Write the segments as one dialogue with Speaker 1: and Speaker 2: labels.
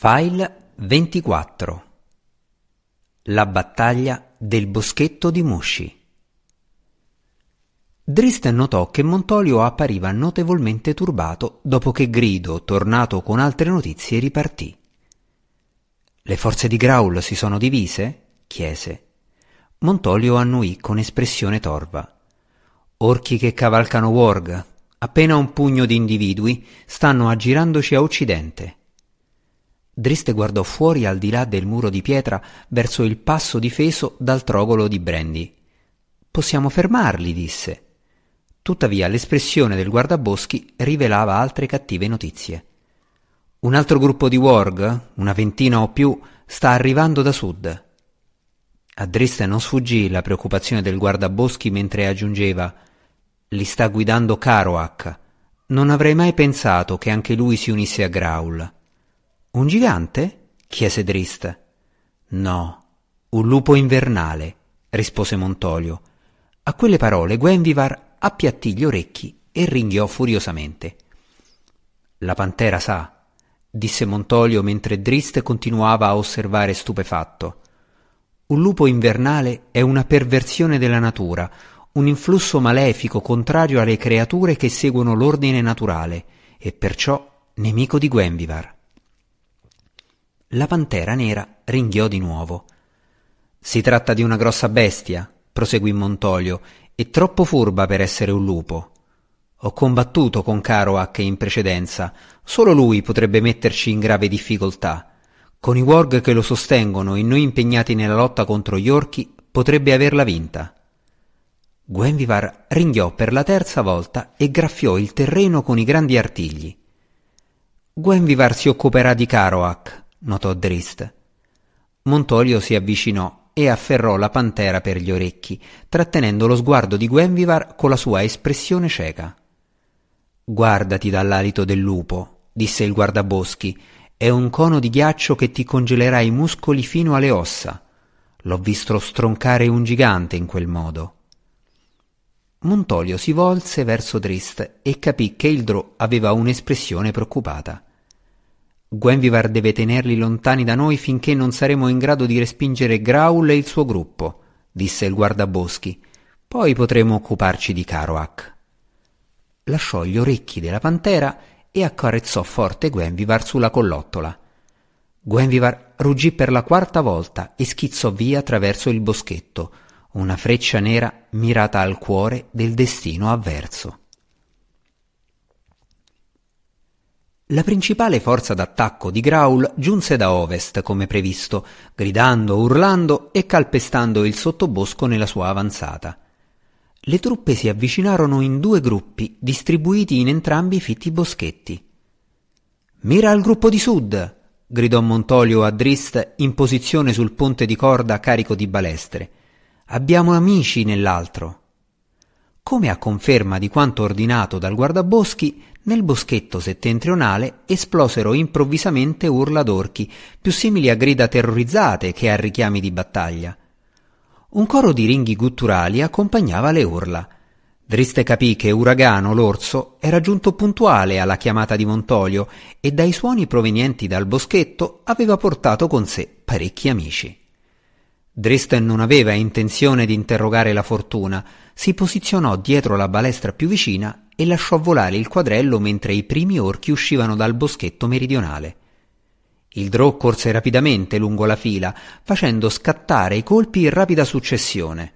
Speaker 1: File 24 La battaglia del boschetto di Mushi Drist notò che Montolio appariva notevolmente turbato dopo che Grido, tornato con altre notizie, ripartì. Le forze di Graul si sono divise? chiese. Montolio annuì con espressione torva. Orchi che cavalcano Worg, appena un pugno di individui, stanno aggirandoci a occidente. Driste guardò fuori al di là del muro di pietra verso il passo difeso dal trogolo di Brandy. Possiamo fermarli, disse. Tuttavia l'espressione del guardaboschi rivelava altre cattive notizie. Un altro gruppo di Worg, una ventina o più, sta arrivando da sud. A Driste non sfuggì la preoccupazione del guardaboschi mentre aggiungeva Li sta guidando Karoak. Non avrei mai pensato che anche lui si unisse a Graul. Un gigante? chiese Drist. No, un lupo invernale, rispose Montolio. A quelle parole Gwenvivar appiattì gli orecchi e ringhiò furiosamente. La pantera sa, disse Montolio mentre Drist continuava a osservare stupefatto. Un lupo invernale è una perversione della natura, un influsso malefico contrario alle creature che seguono l'ordine naturale e perciò nemico di Gwenvivar. La pantera nera ringhiò di nuovo. Si tratta di una grossa bestia, proseguì Montolio, e troppo furba per essere un lupo. Ho combattuto con Karoak in precedenza, solo lui potrebbe metterci in grave difficoltà. Con i Worg che lo sostengono e noi impegnati nella lotta contro gli orchi, potrebbe averla vinta. Gwenvivar ringhiò per la terza volta e graffiò il terreno con i grandi artigli. Gwenvivar si occuperà di Karoak, notò Drist. Montolio si avvicinò e afferrò la pantera per gli orecchi, trattenendo lo sguardo di Gwenvivar con la sua espressione cieca. Guardati dall'alito del lupo, disse il guardaboschi, è un cono di ghiaccio che ti congelerà i muscoli fino alle ossa. L'ho visto stroncare un gigante in quel modo. Montolio si volse verso Drist e capì che il Drò aveva un'espressione preoccupata. Gwenvivar deve tenerli lontani da noi finché non saremo in grado di respingere Graul e il suo gruppo, disse il guardaboschi. Poi potremo occuparci di Karoak. Lasciò gli orecchi della pantera e accarezzò forte Gwenvivar sulla collottola. Gwenvivar ruggì per la quarta volta e schizzò via attraverso il boschetto, una freccia nera mirata al cuore del destino avverso. La principale forza d'attacco di Graul giunse da ovest, come previsto, gridando, urlando e calpestando il sottobosco nella sua avanzata. Le truppe si avvicinarono in due gruppi, distribuiti in entrambi i fitti boschetti. Mira al gruppo di sud! gridò Montolio a Drist in posizione sul ponte di corda carico di balestre. Abbiamo amici nell'altro. Come a conferma di quanto ordinato dal guardaboschi, nel boschetto settentrionale esplosero improvvisamente urla d'orchi, più simili a grida terrorizzate che a richiami di battaglia. Un coro di ringhi gutturali accompagnava le urla. Driste capì che Uragano, l'orso, era giunto puntuale alla chiamata di Montolio e dai suoni provenienti dal boschetto aveva portato con sé parecchi amici. Dresden non aveva intenzione di interrogare la fortuna, si posizionò dietro la balestra più vicina e lasciò volare il quadrello mentre i primi orchi uscivano dal boschetto meridionale. Il drò corse rapidamente lungo la fila, facendo scattare i colpi in rapida successione.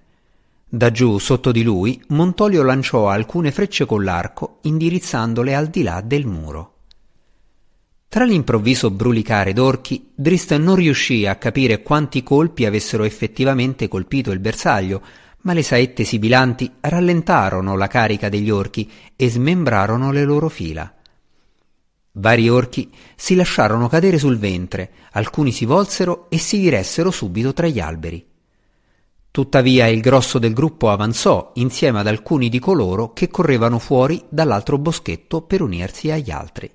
Speaker 1: Da giù, sotto di lui, Montolio lanciò alcune frecce con l'arco, indirizzandole al di là del muro. Tra l'improvviso brulicare d'orchi, Drist non riuscì a capire quanti colpi avessero effettivamente colpito il bersaglio, ma le saette sibilanti rallentarono la carica degli orchi e smembrarono le loro fila. Vari orchi si lasciarono cadere sul ventre, alcuni si volsero e si diressero subito tra gli alberi. Tuttavia il grosso del gruppo avanzò insieme ad alcuni di coloro che correvano fuori dall'altro boschetto per unirsi agli altri.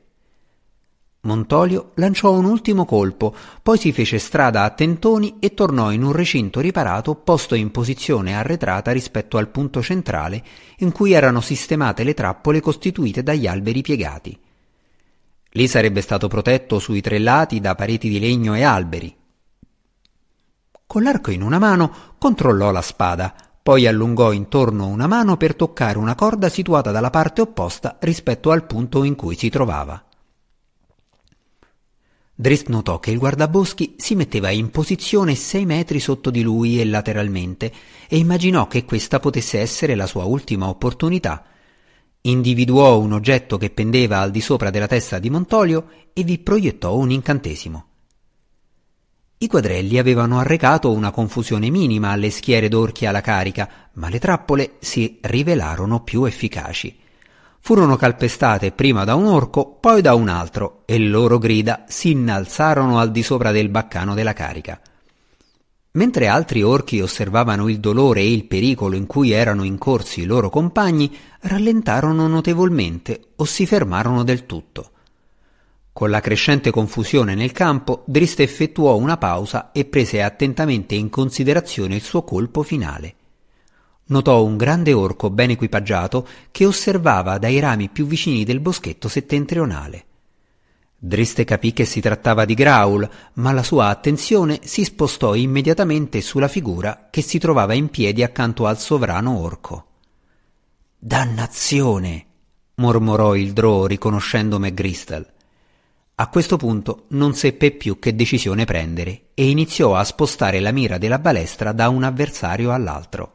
Speaker 1: Montolio lanciò un ultimo colpo, poi si fece strada a tentoni e tornò in un recinto riparato posto in posizione arretrata rispetto al punto centrale in cui erano sistemate le trappole costituite dagli alberi piegati. Lì sarebbe stato protetto sui tre lati da pareti di legno e alberi. Con l'arco in una mano controllò la spada, poi allungò intorno una mano per toccare una corda situata dalla parte opposta rispetto al punto in cui si trovava. Drist notò che il guardaboschi si metteva in posizione sei metri sotto di lui e lateralmente e immaginò che questa potesse essere la sua ultima opportunità. Individuò un oggetto che pendeva al di sopra della testa di Montolio e vi proiettò un incantesimo. I quadrelli avevano arrecato una confusione minima alle schiere d'orchi alla carica, ma le trappole si rivelarono più efficaci. Furono calpestate prima da un orco, poi da un altro, e le loro grida si innalzarono al di sopra del baccano della carica. Mentre altri orchi osservavano il dolore e il pericolo in cui erano incorsi i loro compagni, rallentarono notevolmente o si fermarono del tutto. Con la crescente confusione nel campo, Drist effettuò una pausa e prese attentamente in considerazione il suo colpo finale notò un grande orco ben equipaggiato che osservava dai rami più vicini del boschetto settentrionale. Driste capì che si trattava di Graul, ma la sua attenzione si spostò immediatamente sulla figura che si trovava in piedi accanto al sovrano orco. Dannazione! mormorò il Drò riconoscendo McGristel. A questo punto non seppe più che decisione prendere e iniziò a spostare la mira della balestra da un avversario all'altro.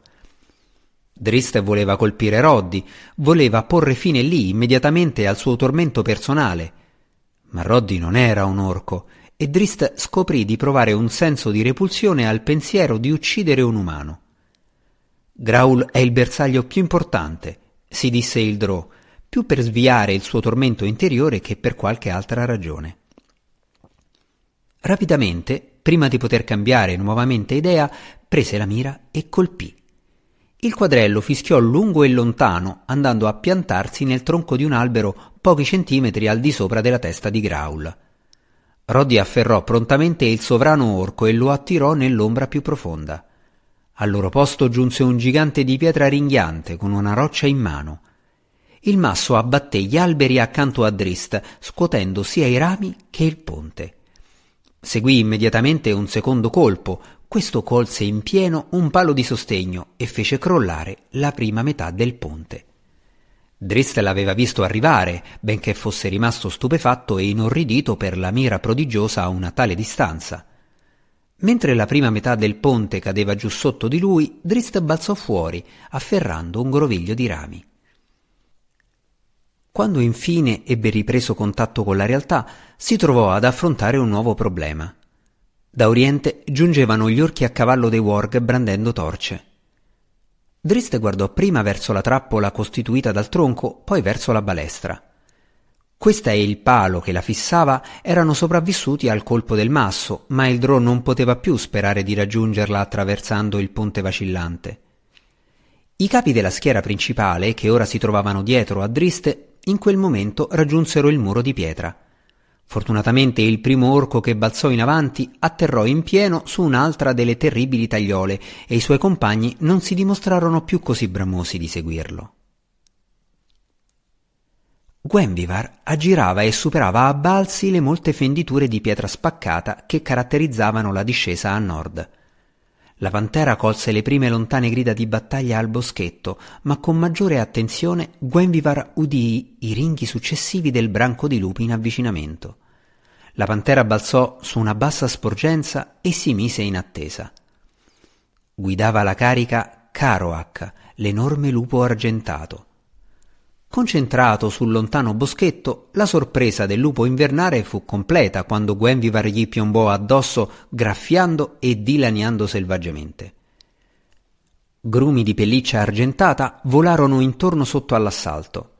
Speaker 1: Drist voleva colpire Roddy, voleva porre fine lì immediatamente al suo tormento personale. Ma Roddy non era un orco e Drist scoprì di provare un senso di repulsione al pensiero di uccidere un umano. Graul è il bersaglio più importante, si disse il Drò, più per sviare il suo tormento interiore che per qualche altra ragione. Rapidamente, prima di poter cambiare nuovamente idea, prese la mira e colpì. Il quadrello fischiò lungo e lontano, andando a piantarsi nel tronco di un albero pochi centimetri al di sopra della testa di Graul. Roddy afferrò prontamente il sovrano orco e lo attirò nell'ombra più profonda. Al loro posto giunse un gigante di pietra ringhiante con una roccia in mano. Il masso abbatté gli alberi accanto a Drist, scuotendo sia i rami che il ponte. Seguì immediatamente un secondo colpo, questo colse in pieno un palo di sostegno e fece crollare la prima metà del ponte. Drist l'aveva visto arrivare, benché fosse rimasto stupefatto e inorridito per la mira prodigiosa a una tale distanza. Mentre la prima metà del ponte cadeva giù sotto di lui, Drist balzò fuori, afferrando un groviglio di rami. Quando infine ebbe ripreso contatto con la realtà, si trovò ad affrontare un nuovo problema. Da oriente giungevano gli orchi a cavallo dei Warg brandendo torce. Drist guardò prima verso la trappola costituita dal tronco, poi verso la balestra. Questa e il palo che la fissava erano sopravvissuti al colpo del masso, ma il drone non poteva più sperare di raggiungerla attraversando il ponte vacillante. I capi della schiera principale, che ora si trovavano dietro a Drist, in quel momento raggiunsero il muro di pietra. Fortunatamente il primo orco che balzò in avanti atterrò in pieno su un'altra delle terribili tagliole e i suoi compagni non si dimostrarono più così bramosi di seguirlo. Gwenvivar aggirava e superava a balzi le molte fenditure di pietra spaccata che caratterizzavano la discesa a nord. La pantera colse le prime lontane grida di battaglia al boschetto, ma con maggiore attenzione Gwenvivar udì i ringhi successivi del branco di lupi in avvicinamento. La pantera balzò su una bassa sporgenza e si mise in attesa. Guidava la carica Caroac, l'enorme lupo argentato. Concentrato sul lontano boschetto, la sorpresa del lupo invernale fu completa quando Gwenvivar gli piombò addosso graffiando e dilaniando selvaggiamente. Grumi di pelliccia argentata volarono intorno sotto all'assalto.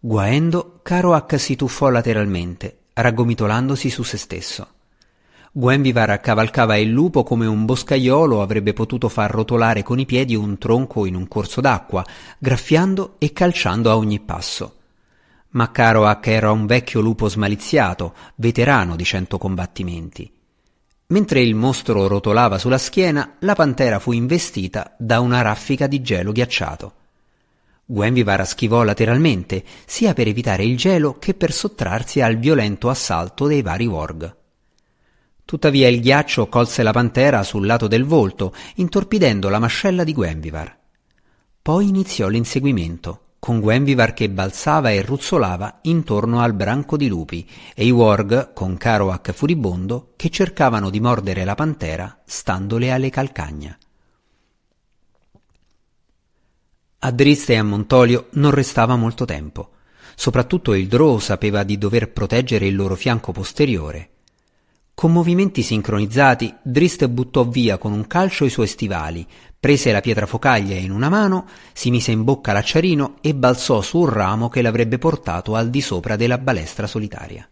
Speaker 1: Guaendo, Caroac si tuffò lateralmente, raggomitolandosi su se stesso. Gwenvivar cavalcava il lupo come un boscaiolo avrebbe potuto far rotolare con i piedi un tronco in un corso d'acqua, graffiando e calciando a ogni passo. Ma Caroac era un vecchio lupo smaliziato, veterano di cento combattimenti. Mentre il mostro rotolava sulla schiena, la pantera fu investita da una raffica di gelo ghiacciato. Gwenvivar schivò lateralmente, sia per evitare il gelo che per sottrarsi al violento assalto dei vari Worg. Tuttavia il ghiaccio colse la pantera sul lato del volto, intorpidendo la mascella di Gwenvivar. Poi iniziò l'inseguimento, con Gwenvivar che balzava e ruzzolava intorno al branco di lupi e i Worg, con Karoak furibondo, che cercavano di mordere la pantera standole alle calcagna. A Driste e a Montolio non restava molto tempo. Soprattutto il Drow sapeva di dover proteggere il loro fianco posteriore con movimenti sincronizzati, Drist buttò via con un calcio i suoi stivali, prese la pietra focaglia in una mano, si mise in bocca l'acciarino e balzò su un ramo che l'avrebbe portato al di sopra della balestra solitaria.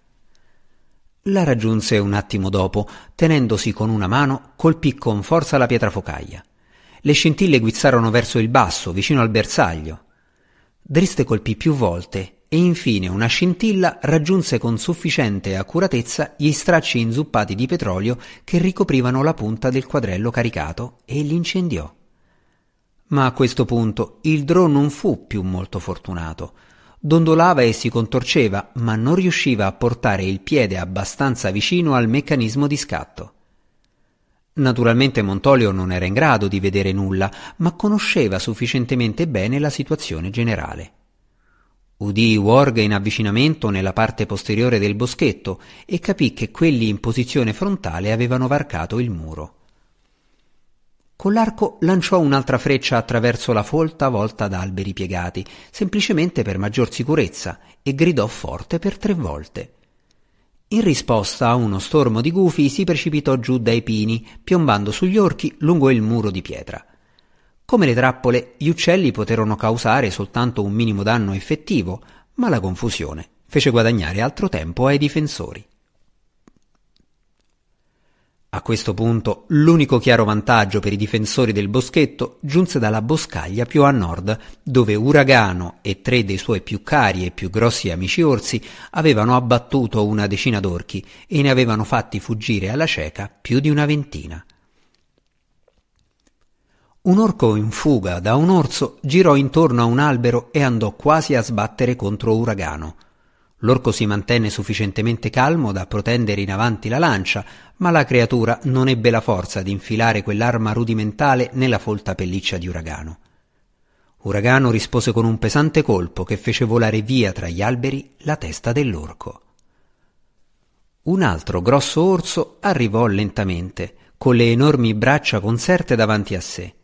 Speaker 1: La raggiunse un attimo dopo, tenendosi con una mano, colpì con forza la pietra focaglia. Le scintille guizzarono verso il basso, vicino al bersaglio. Driste colpì più volte e infine una scintilla raggiunse con sufficiente accuratezza gli stracci inzuppati di petrolio che ricoprivano la punta del quadrello caricato e li incendiò. Ma a questo punto il drone non fu più molto fortunato. Dondolava e si contorceva, ma non riusciva a portare il piede abbastanza vicino al meccanismo di scatto. Naturalmente Montolio non era in grado di vedere nulla, ma conosceva sufficientemente bene la situazione generale. Udì Worg in avvicinamento nella parte posteriore del boschetto e capì che quelli in posizione frontale avevano varcato il muro. Con l'arco lanciò un'altra freccia attraverso la folta volta d'alberi piegati, semplicemente per maggior sicurezza, e gridò forte per tre volte. In risposta a uno stormo di gufi si precipitò giù dai pini, piombando sugli orchi lungo il muro di pietra. Come le trappole, gli uccelli poterono causare soltanto un minimo danno effettivo, ma la confusione fece guadagnare altro tempo ai difensori. A questo punto l'unico chiaro vantaggio per i difensori del boschetto giunse dalla boscaglia più a nord, dove Uragano e tre dei suoi più cari e più grossi amici orsi avevano abbattuto una decina d'orchi e ne avevano fatti fuggire alla cieca più di una ventina. Un orco in fuga da un orso girò intorno a un albero e andò quasi a sbattere contro Uragano. L'orco si mantenne sufficientemente calmo da protendere in avanti la lancia, ma la creatura non ebbe la forza di infilare quell'arma rudimentale nella folta pelliccia di Uragano. Uragano rispose con un pesante colpo che fece volare via tra gli alberi la testa dell'orco. Un altro grosso orso arrivò lentamente, con le enormi braccia conserte davanti a sé.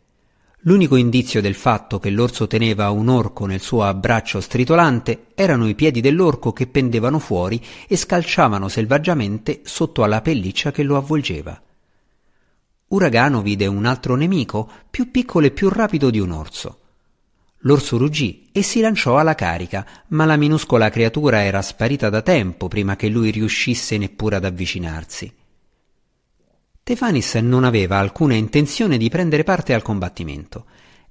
Speaker 1: L'unico indizio del fatto che l'orso teneva un orco nel suo abbraccio stritolante erano i piedi dell'orco che pendevano fuori e scalciavano selvaggiamente sotto alla pelliccia che lo avvolgeva. Uragano vide un altro nemico, più piccolo e più rapido di un orso. L'orso ruggì e si lanciò alla carica, ma la minuscola creatura era sparita da tempo prima che lui riuscisse neppure ad avvicinarsi. Tefanis non aveva alcuna intenzione di prendere parte al combattimento.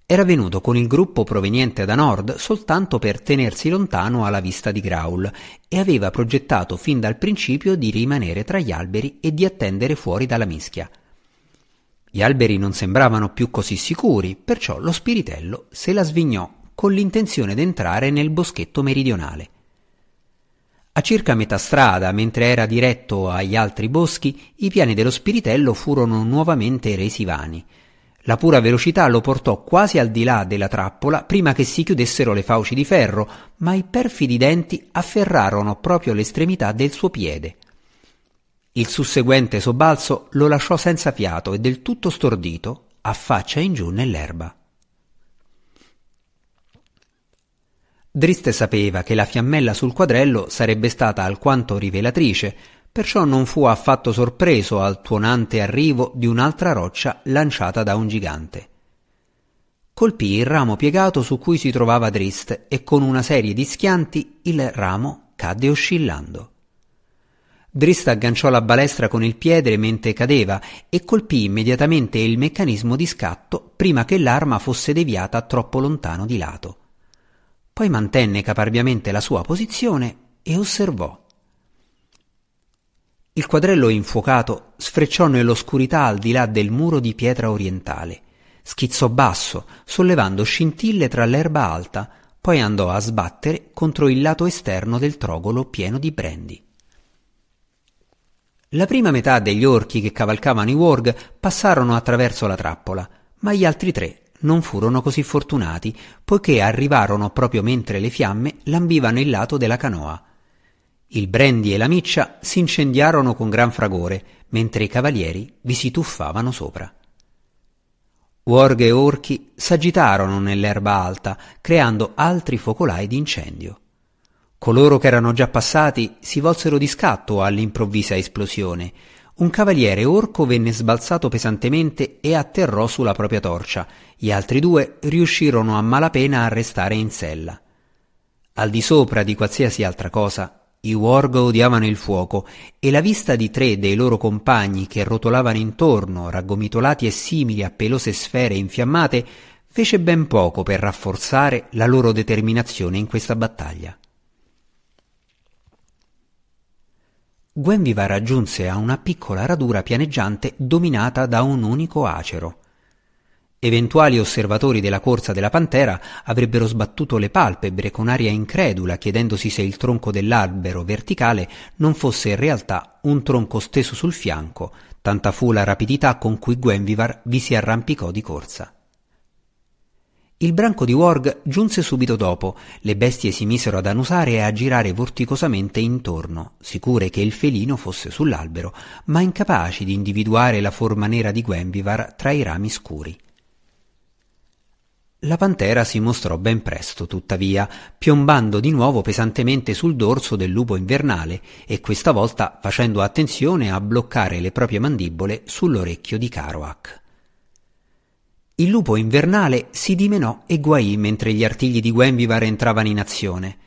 Speaker 1: Era venuto con il gruppo proveniente da nord soltanto per tenersi lontano alla vista di Graul e aveva progettato fin dal principio di rimanere tra gli alberi e di attendere fuori dalla mischia. Gli alberi non sembravano più così sicuri, perciò lo spiritello se la svignò con l'intenzione d'entrare nel boschetto meridionale. A circa metà strada, mentre era diretto agli altri boschi, i piani dello spiritello furono nuovamente resi vani. La pura velocità lo portò quasi al di là della trappola prima che si chiudessero le fauci di ferro, ma i perfidi denti afferrarono proprio l'estremità del suo piede. Il susseguente sobbalzo lo lasciò senza fiato e del tutto stordito, a faccia in giù nell'erba. Driste sapeva che la fiammella sul quadrello sarebbe stata alquanto rivelatrice, perciò non fu affatto sorpreso al tuonante arrivo di un'altra roccia lanciata da un gigante. Colpì il ramo piegato su cui si trovava Drist e con una serie di schianti il ramo cadde oscillando. Drist agganciò la balestra con il piede mentre cadeva e colpì immediatamente il meccanismo di scatto prima che l'arma fosse deviata troppo lontano di lato. Poi mantenne caparbiamente la sua posizione e osservò. Il quadrello infuocato sfrecciò nell'oscurità al di là del muro di pietra orientale. Schizzò basso, sollevando scintille tra l'erba alta, poi andò a sbattere contro il lato esterno del trogolo pieno di brandy. La prima metà degli orchi che cavalcavano i warg passarono attraverso la trappola, ma gli altri tre non furono così fortunati, poiché arrivarono proprio mentre le fiamme lambivano il lato della canoa. Il brandy e la miccia si incendiarono con gran fragore, mentre i cavalieri vi si tuffavano sopra. Warg e orchi s'agitarono nell'erba alta, creando altri focolai d'incendio. Coloro che erano già passati si volsero di scatto all'improvvisa esplosione. Un cavaliere orco venne sbalzato pesantemente e atterrò sulla propria torcia. Gli altri due riuscirono a malapena a restare in sella. Al di sopra di qualsiasi altra cosa, i Warg odiavano il fuoco e la vista di tre dei loro compagni che rotolavano intorno, raggomitolati e simili a pelose sfere infiammate, fece ben poco per rafforzare la loro determinazione in questa battaglia. Gwenviva raggiunse a una piccola radura pianeggiante dominata da un unico acero. Eventuali osservatori della corsa della pantera avrebbero sbattuto le palpebre con aria incredula chiedendosi se il tronco dell'albero verticale non fosse in realtà un tronco steso sul fianco, tanta fu la rapidità con cui Gwenvivar vi si arrampicò di corsa. Il branco di Worg giunse subito dopo, le bestie si misero ad annusare e a girare vorticosamente intorno, sicure che il felino fosse sull'albero, ma incapaci di individuare la forma nera di Gwenvivar tra i rami scuri. La pantera si mostrò ben presto, tuttavia, piombando di nuovo pesantemente sul dorso del lupo invernale e questa volta facendo attenzione a bloccare le proprie mandibole sull'orecchio di Caroac. Il lupo invernale si dimenò e guaì mentre gli artigli di Gwenvivar entravano in azione.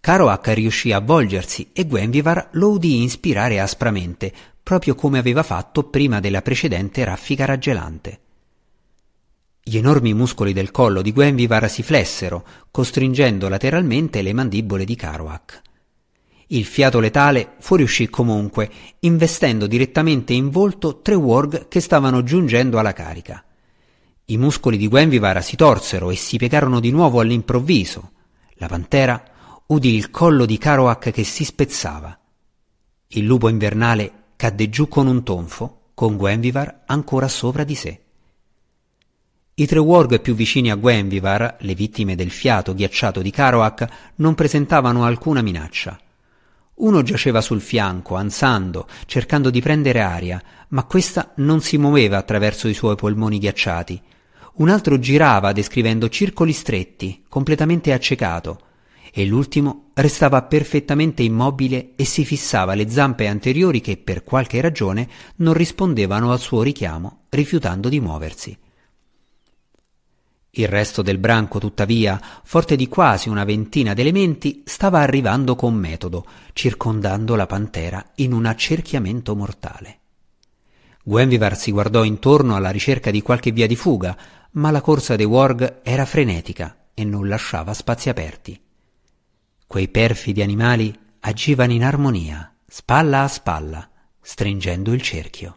Speaker 1: Caroac riuscì a volgersi e Gwenvivar lo udì inspirare aspramente, proprio come aveva fatto prima della precedente raffica raggelante. Gli enormi muscoli del collo di Gwenvivar si flessero, costringendo lateralmente le mandibole di Caroac. Il fiato letale fuoriuscì comunque, investendo direttamente in volto tre warg che stavano giungendo alla carica. I muscoli di Gwenvivar si torsero e si piegarono di nuovo all'improvviso. La pantera udì il collo di Caroac che si spezzava. Il lupo invernale cadde giù con un tonfo, con Gwenvivar ancora sopra di sé. I tre warg più vicini a Gwenvivar, le vittime del fiato ghiacciato di Caroac, non presentavano alcuna minaccia. Uno giaceva sul fianco, ansando, cercando di prendere aria, ma questa non si muoveva attraverso i suoi polmoni ghiacciati. Un altro girava descrivendo circoli stretti, completamente accecato, e l'ultimo restava perfettamente immobile e si fissava le zampe anteriori che per qualche ragione non rispondevano al suo richiamo, rifiutando di muoversi. Il resto del branco, tuttavia, forte di quasi una ventina d'elementi, stava arrivando con metodo, circondando la pantera in un accerchiamento mortale. Gwenvivar si guardò intorno alla ricerca di qualche via di fuga, ma la corsa dei Warg era frenetica e non lasciava spazi aperti. Quei perfidi animali agivano in armonia, spalla a spalla, stringendo il cerchio.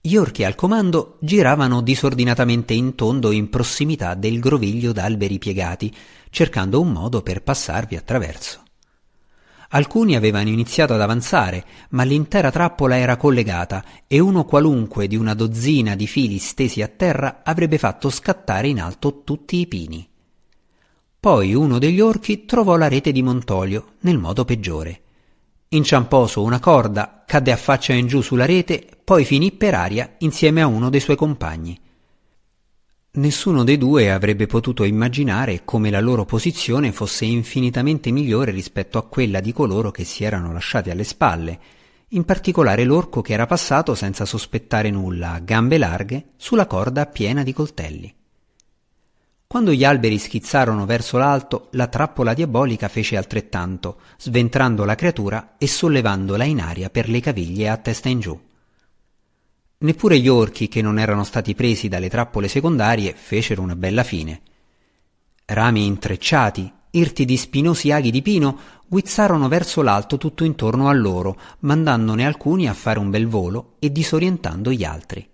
Speaker 1: Gli orchi al comando giravano disordinatamente in tondo in prossimità del groviglio d'alberi piegati, cercando un modo per passarvi attraverso. Alcuni avevano iniziato ad avanzare, ma l'intera trappola era collegata e uno qualunque di una dozzina di fili stesi a terra avrebbe fatto scattare in alto tutti i pini. Poi uno degli orchi trovò la rete di Montolio nel modo peggiore inciampò su una corda, cadde a faccia in giù sulla rete, poi finì per aria insieme a uno dei suoi compagni. Nessuno dei due avrebbe potuto immaginare come la loro posizione fosse infinitamente migliore rispetto a quella di coloro che si erano lasciati alle spalle, in particolare l'orco che era passato senza sospettare nulla, a gambe larghe, sulla corda piena di coltelli. Quando gli alberi schizzarono verso l'alto, la trappola diabolica fece altrettanto, sventrando la creatura e sollevandola in aria per le caviglie a testa in giù. Neppure gli orchi che non erano stati presi dalle trappole secondarie fecero una bella fine. Rami intrecciati, irti di spinosi aghi di pino, guizzarono verso l'alto tutto intorno a loro, mandandone alcuni a fare un bel volo e disorientando gli altri.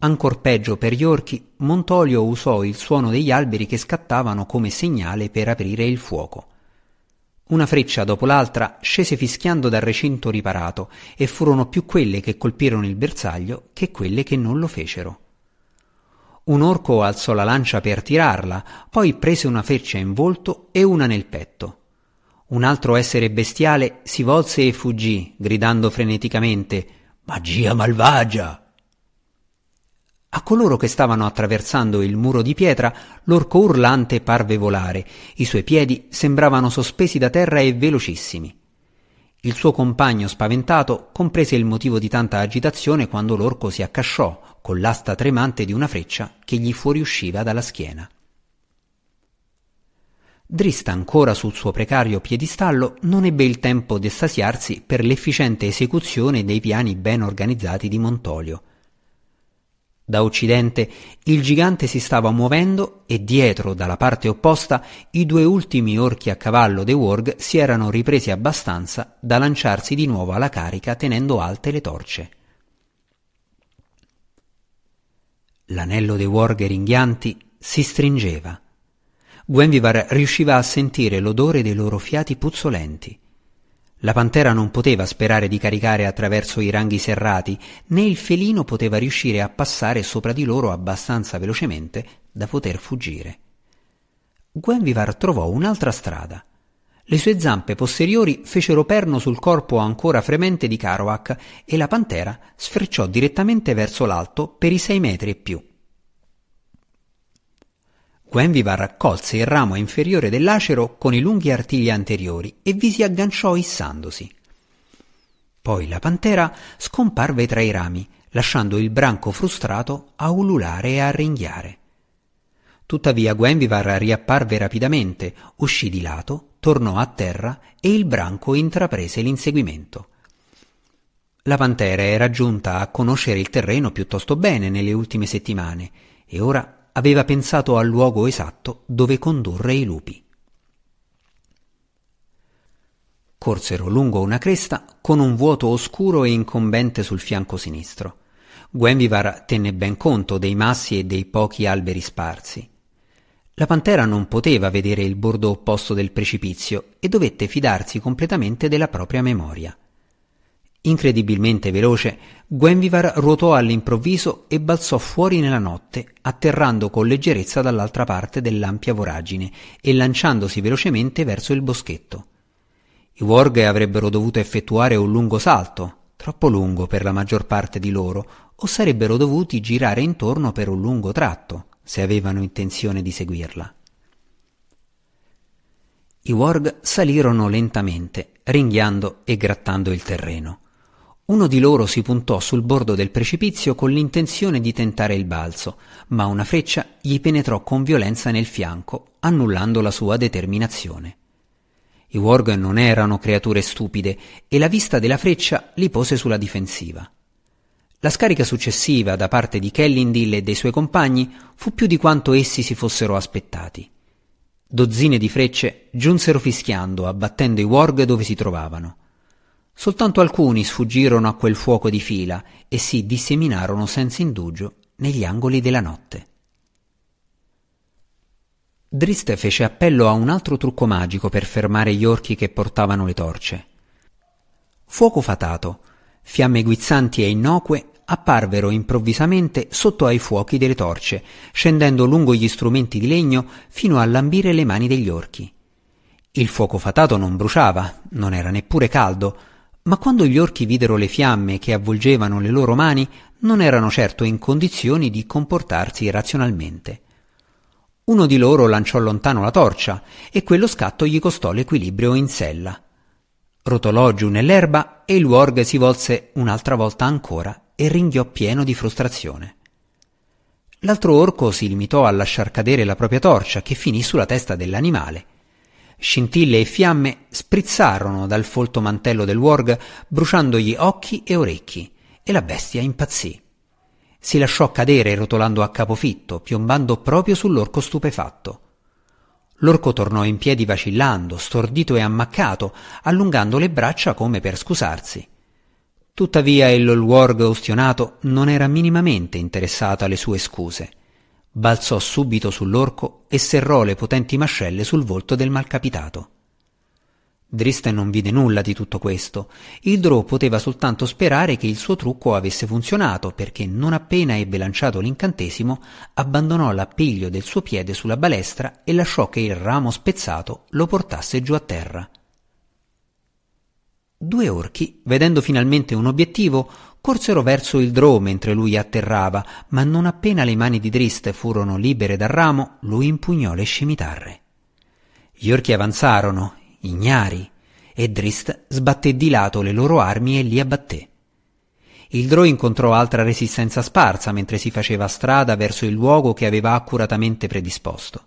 Speaker 1: Ancor peggio per gli orchi, Montolio usò il suono degli alberi che scattavano come segnale per aprire il fuoco. Una freccia dopo l'altra scese fischiando dal recinto riparato e furono più quelle che colpirono il bersaglio che quelle che non lo fecero. Un orco alzò la lancia per tirarla, poi prese una freccia in volto e una nel petto. Un altro essere bestiale si volse e fuggì, gridando freneticamente Magia malvagia! A coloro che stavano attraversando il muro di pietra, l'orco urlante parve volare, i suoi piedi sembravano sospesi da terra e velocissimi. Il suo compagno spaventato comprese il motivo di tanta agitazione quando l'orco si accasciò con l'asta tremante di una freccia che gli fuoriusciva dalla schiena. Drista ancora sul suo precario piedistallo non ebbe il tempo di estasiarsi per l'efficiente esecuzione dei piani ben organizzati di Montolio. Da occidente il gigante si stava muovendo e dietro, dalla parte opposta, i due ultimi orchi a cavallo dei Warg si erano ripresi abbastanza da lanciarsi di nuovo alla carica tenendo alte le torce. L'anello dei Warg ringhianti si stringeva. Gwenvivar riusciva a sentire l'odore dei loro fiati puzzolenti. La pantera non poteva sperare di caricare attraverso i ranghi serrati, né il felino poteva riuscire a passare sopra di loro abbastanza velocemente da poter fuggire. Gwenvivar trovò un'altra strada. Le sue zampe posteriori fecero perno sul corpo ancora fremente di Karoak e la pantera sfrecciò direttamente verso l'alto per i sei metri e più. Gwenvivar raccolse il ramo inferiore dell'acero con i lunghi artigli anteriori e vi si agganciò issandosi. Poi la pantera scomparve tra i rami, lasciando il branco frustrato a ululare e a ringhiare. Tuttavia Gwenvivar riapparve rapidamente, uscì di lato, tornò a terra e il branco intraprese l'inseguimento. La pantera era giunta a conoscere il terreno piuttosto bene nelle ultime settimane e ora aveva pensato al luogo esatto dove condurre i lupi. Corsero lungo una cresta con un vuoto oscuro e incombente sul fianco sinistro. Gwenvivar tenne ben conto dei massi e dei pochi alberi sparsi. La pantera non poteva vedere il bordo opposto del precipizio e dovette fidarsi completamente della propria memoria. Incredibilmente veloce, Gwenvivar ruotò all'improvviso e balzò fuori nella notte, atterrando con leggerezza dall'altra parte dell'ampia voragine e lanciandosi velocemente verso il boschetto. I Worg avrebbero dovuto effettuare un lungo salto, troppo lungo per la maggior parte di loro, o sarebbero dovuti girare intorno per un lungo tratto, se avevano intenzione di seguirla. I Worg salirono lentamente, ringhiando e grattando il terreno. Uno di loro si puntò sul bordo del precipizio con l'intenzione di tentare il balzo, ma una freccia gli penetrò con violenza nel fianco, annullando la sua determinazione. I Worg non erano creature stupide e la vista della freccia li pose sulla difensiva. La scarica successiva da parte di Kellindil e dei suoi compagni fu più di quanto essi si fossero aspettati. Dozzine di frecce giunsero fischiando, abbattendo i Worg dove si trovavano. Soltanto alcuni sfuggirono a quel fuoco di fila e si disseminarono senza indugio negli angoli della notte. Driste fece appello a un altro trucco magico per fermare gli orchi che portavano le torce. Fuoco fatato, fiamme guizzanti e innocue apparvero improvvisamente sotto ai fuochi delle torce, scendendo lungo gli strumenti di legno fino a lambire le mani degli orchi. Il fuoco fatato non bruciava, non era neppure caldo, ma quando gli orchi videro le fiamme che avvolgevano le loro mani, non erano certo in condizioni di comportarsi razionalmente. Uno di loro lanciò lontano la torcia e quello scatto gli costò l'equilibrio in sella. Rotolò giù nell'erba e il Warg si volse un'altra volta ancora e ringhiò pieno di frustrazione. L'altro orco si limitò a lasciar cadere la propria torcia che finì sulla testa dell'animale Scintille e fiamme sprizzarono dal folto mantello del Worg, bruciandogli occhi e orecchi, e la bestia impazzì. Si lasciò cadere rotolando a capofitto, piombando proprio sull'orco stupefatto. L'orco tornò in piedi vacillando, stordito e ammaccato, allungando le braccia come per scusarsi. Tuttavia il Lolwarg ustionato non era minimamente interessato alle sue scuse. Balzò subito sull'orco e serrò le potenti mascelle sul volto del malcapitato. Dristen non vide nulla di tutto questo. Il Drò poteva soltanto sperare che il suo trucco avesse funzionato, perché non appena ebbe lanciato l'incantesimo, abbandonò l'appiglio del suo piede sulla balestra e lasciò che il ramo spezzato lo portasse giù a terra. Due orchi, vedendo finalmente un obiettivo, corsero verso il drò mentre lui atterrava, ma non appena le mani di Drist furono libere dal ramo, lui impugnò le scimitarre. Gli orchi avanzarono, ignari, e Drist sbatté di lato le loro armi e li abbatté. Il drò incontrò altra resistenza sparsa mentre si faceva strada verso il luogo che aveva accuratamente predisposto.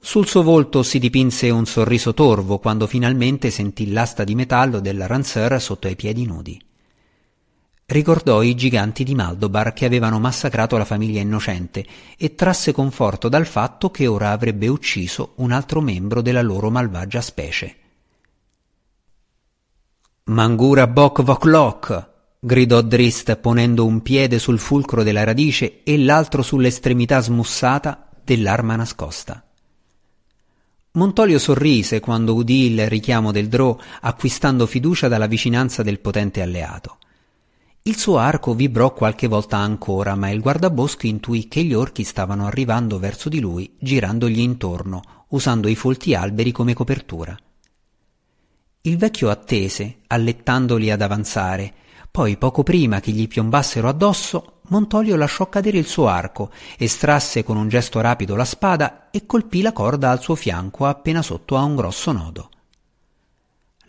Speaker 1: Sul suo volto si dipinse un sorriso torvo quando finalmente sentì l'asta di metallo del Ranseur sotto ai piedi nudi. Ricordò i giganti di Maldobar che avevano massacrato la famiglia innocente e trasse conforto dal fatto che ora avrebbe ucciso un altro membro della loro malvagia specie. Mangura Bok Voklok! gridò Drist ponendo un piede sul fulcro della radice e l'altro sull'estremità smussata dell'arma nascosta. Montolio sorrise quando udì il richiamo del Drò, acquistando fiducia dalla vicinanza del potente alleato. Il suo arco vibrò qualche volta ancora, ma il guardabosco intuì che gli orchi stavano arrivando verso di lui, girandogli intorno, usando i folti alberi come copertura. Il vecchio attese, allettandoli ad avanzare, poi poco prima che gli piombassero addosso, Montolio lasciò cadere il suo arco, estrasse con un gesto rapido la spada e colpì la corda al suo fianco appena sotto a un grosso nodo.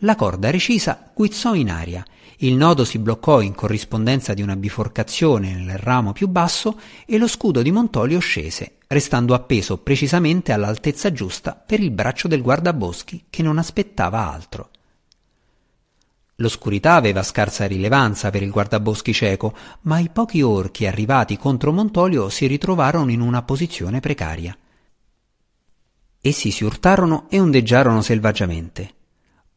Speaker 1: La corda recisa guizzò in aria, il nodo si bloccò in corrispondenza di una biforcazione nel ramo più basso e lo scudo di Montolio scese, restando appeso precisamente all'altezza giusta per il braccio del guardaboschi che non aspettava altro. L'oscurità aveva scarsa rilevanza per il guardaboschi cieco, ma i pochi orchi arrivati contro Montolio si ritrovarono in una posizione precaria. Essi si urtarono e ondeggiarono selvaggiamente.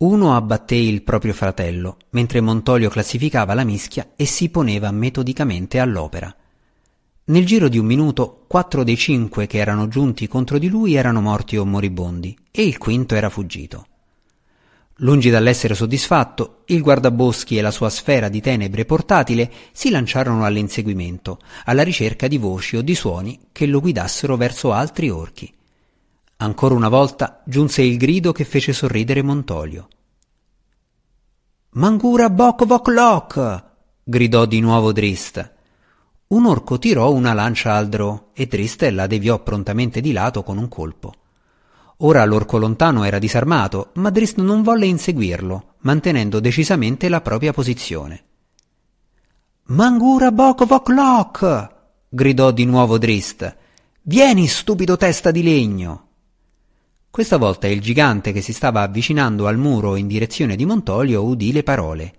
Speaker 1: Uno abbatté il proprio fratello, mentre Montolio classificava la mischia e si poneva metodicamente all'opera. Nel giro di un minuto, quattro dei cinque che erano giunti contro di lui erano morti o moribondi, e il quinto era fuggito. Lungi dall'essere soddisfatto, il guardaboschi e la sua sfera di tenebre portatile si lanciarono all'inseguimento, alla ricerca di voci o di suoni che lo guidassero verso altri orchi. Ancora una volta giunse il grido che fece sorridere Montolio. Mangura bok vok lok! gridò di nuovo Drist. Un orco tirò una lancia al drò e Drist la deviò prontamente di lato con un colpo. Ora l'orco lontano era disarmato, ma Drist non volle inseguirlo, mantenendo decisamente la propria posizione. Mangura bok vok gridò di nuovo Drist. Vieni, stupido testa di legno! Questa volta il gigante che si stava avvicinando al muro in direzione di Montolio udì le parole.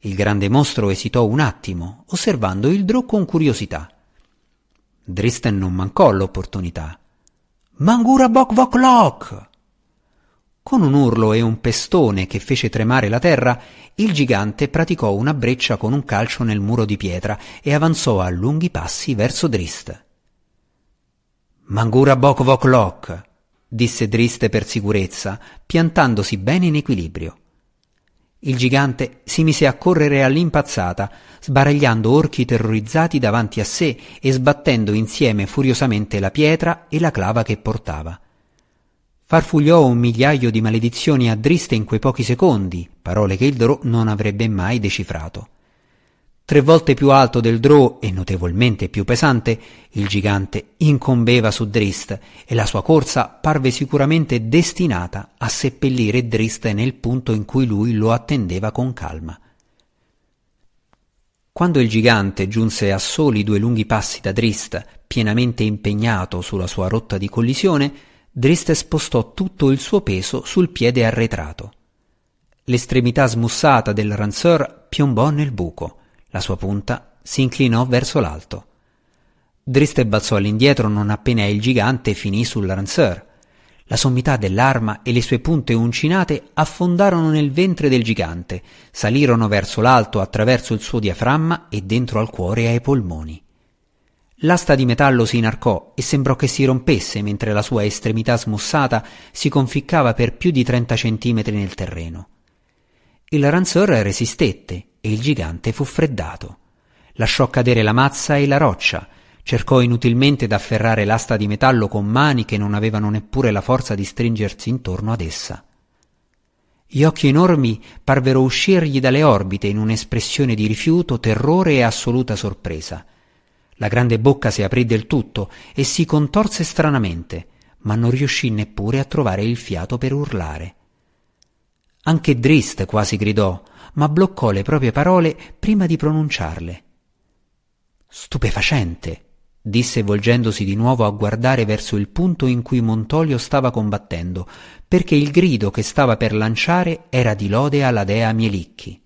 Speaker 1: Il grande mostro esitò un attimo, osservando il drò con curiosità. Dristen non mancò l'opportunità. Mangura bok vok lok! Con un urlo e un pestone che fece tremare la terra, il gigante praticò una breccia con un calcio nel muro di pietra e avanzò a lunghi passi verso Drist. Mangura bok vok lok! Disse Drist per sicurezza, piantandosi bene in equilibrio. Il gigante si mise a correre all'impazzata, sbaragliando orchi terrorizzati davanti a sé e sbattendo insieme furiosamente la pietra e la clava che portava. Farfugliò un migliaio di maledizioni a Driste in quei pochi secondi, parole che il Drò non avrebbe mai decifrato. Tre volte più alto del Drò e notevolmente più pesante, il gigante incombeva su Drist e la sua corsa parve sicuramente destinata a seppellire Drist nel punto in cui lui lo attendeva con calma. Quando il gigante giunse a soli due lunghi passi da Drist, pienamente impegnato sulla sua rotta di collisione, Drist spostò tutto il suo peso sul piede arretrato. L'estremità smussata del ranseur piombò nel buco la sua punta si inclinò verso l'alto. Driste balzò all'indietro non appena il gigante finì sul lanceur. La sommità dell'arma e le sue punte uncinate affondarono nel ventre del gigante, salirono verso l'alto attraverso il suo diaframma e dentro al cuore e ai polmoni. L'asta di metallo si inarcò e sembrò che si rompesse mentre la sua estremità smussata si conficcava per più di trenta centimetri nel terreno. Il Ransor resistette e il gigante fu freddato. Lasciò cadere la mazza e la roccia, cercò inutilmente d'afferrare l'asta di metallo con mani che non avevano neppure la forza di stringersi intorno ad essa. Gli occhi enormi parvero uscirgli dalle orbite in un'espressione di rifiuto, terrore e assoluta sorpresa. La grande bocca si aprì del tutto e si contorse stranamente, ma non riuscì neppure a trovare il fiato per urlare. Anche Drist quasi gridò, ma bloccò le proprie parole prima di pronunciarle. Stupefacente, disse volgendosi di nuovo a guardare verso il punto in cui Montolio stava combattendo, perché il grido che stava per lanciare era di lode alla dea Mielicchi.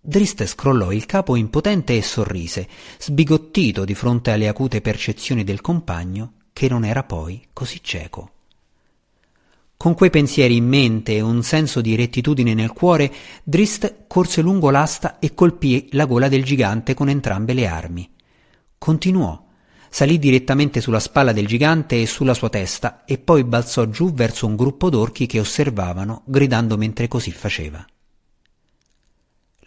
Speaker 1: Drist scrollò il capo impotente e sorrise, sbigottito di fronte alle acute percezioni del compagno, che non era poi così cieco. Con quei pensieri in mente e un senso di rettitudine nel cuore, Drist corse lungo l'asta e colpì la gola del gigante con entrambe le armi. Continuò, salì direttamente sulla spalla del gigante e sulla sua testa e poi balzò giù verso un gruppo d'orchi che osservavano, gridando mentre così faceva.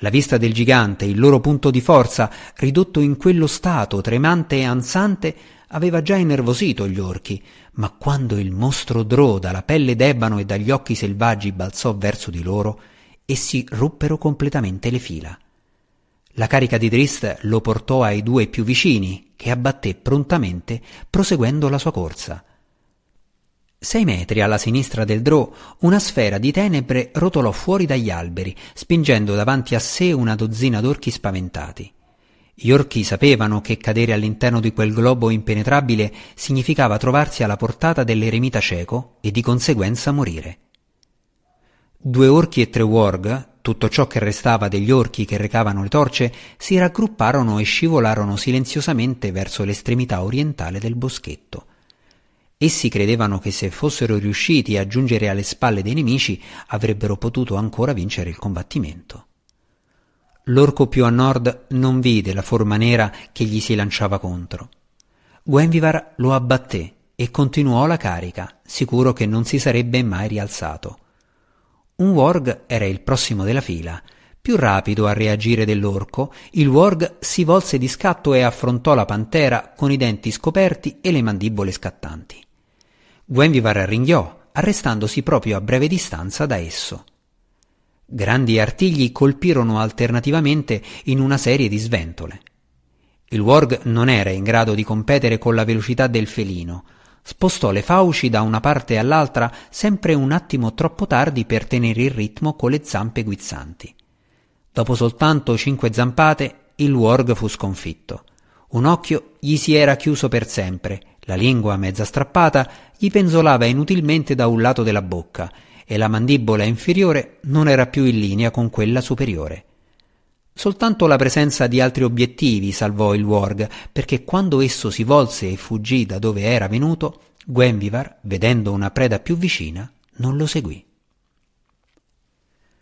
Speaker 1: La vista del gigante, il loro punto di forza, ridotto in quello stato tremante e ansante, aveva già innervosito gli orchi, ma quando il mostro Drò dalla pelle d'ebano e dagli occhi selvaggi balzò verso di loro, essi ruppero completamente le fila. La carica di Drist lo portò ai due più vicini, che abbatté prontamente, proseguendo la sua corsa. Sei metri alla sinistra del drò, una sfera di tenebre rotolò fuori dagli alberi, spingendo davanti a sé una dozzina d'orchi spaventati. Gli orchi sapevano che cadere all'interno di quel globo impenetrabile significava trovarsi alla portata dell'eremita cieco e di conseguenza morire. Due orchi e tre warg, tutto ciò che restava degli orchi che recavano le torce, si raggrupparono e scivolarono silenziosamente verso l'estremità orientale del boschetto. Essi credevano che se fossero riusciti a giungere alle spalle dei nemici avrebbero potuto ancora vincere il combattimento. L'orco più a nord non vide la forma nera che gli si lanciava contro. Gwenvivar lo abbatté e continuò la carica, sicuro che non si sarebbe mai rialzato. Un warg era il prossimo della fila. Più rapido a reagire dell'orco, il warg si volse di scatto e affrontò la pantera con i denti scoperti e le mandibole scattanti. Gwenvivar ringhiò, arrestandosi proprio a breve distanza da esso. Grandi artigli colpirono alternativamente in una serie di sventole. Il Warg non era in grado di competere con la velocità del felino. Spostò le fauci da una parte all'altra sempre un attimo troppo tardi per tenere il ritmo con le zampe guizzanti. Dopo soltanto cinque zampate, il Warg fu sconfitto. Un occhio gli si era chiuso per sempre, la lingua mezza strappata gli penzolava inutilmente da un lato della bocca e la mandibola inferiore non era più in linea con quella superiore. Soltanto la presenza di altri obiettivi salvò il Warg, perché quando esso si volse e fuggì da dove era venuto, Gwenvivar, vedendo una preda più vicina, non lo seguì.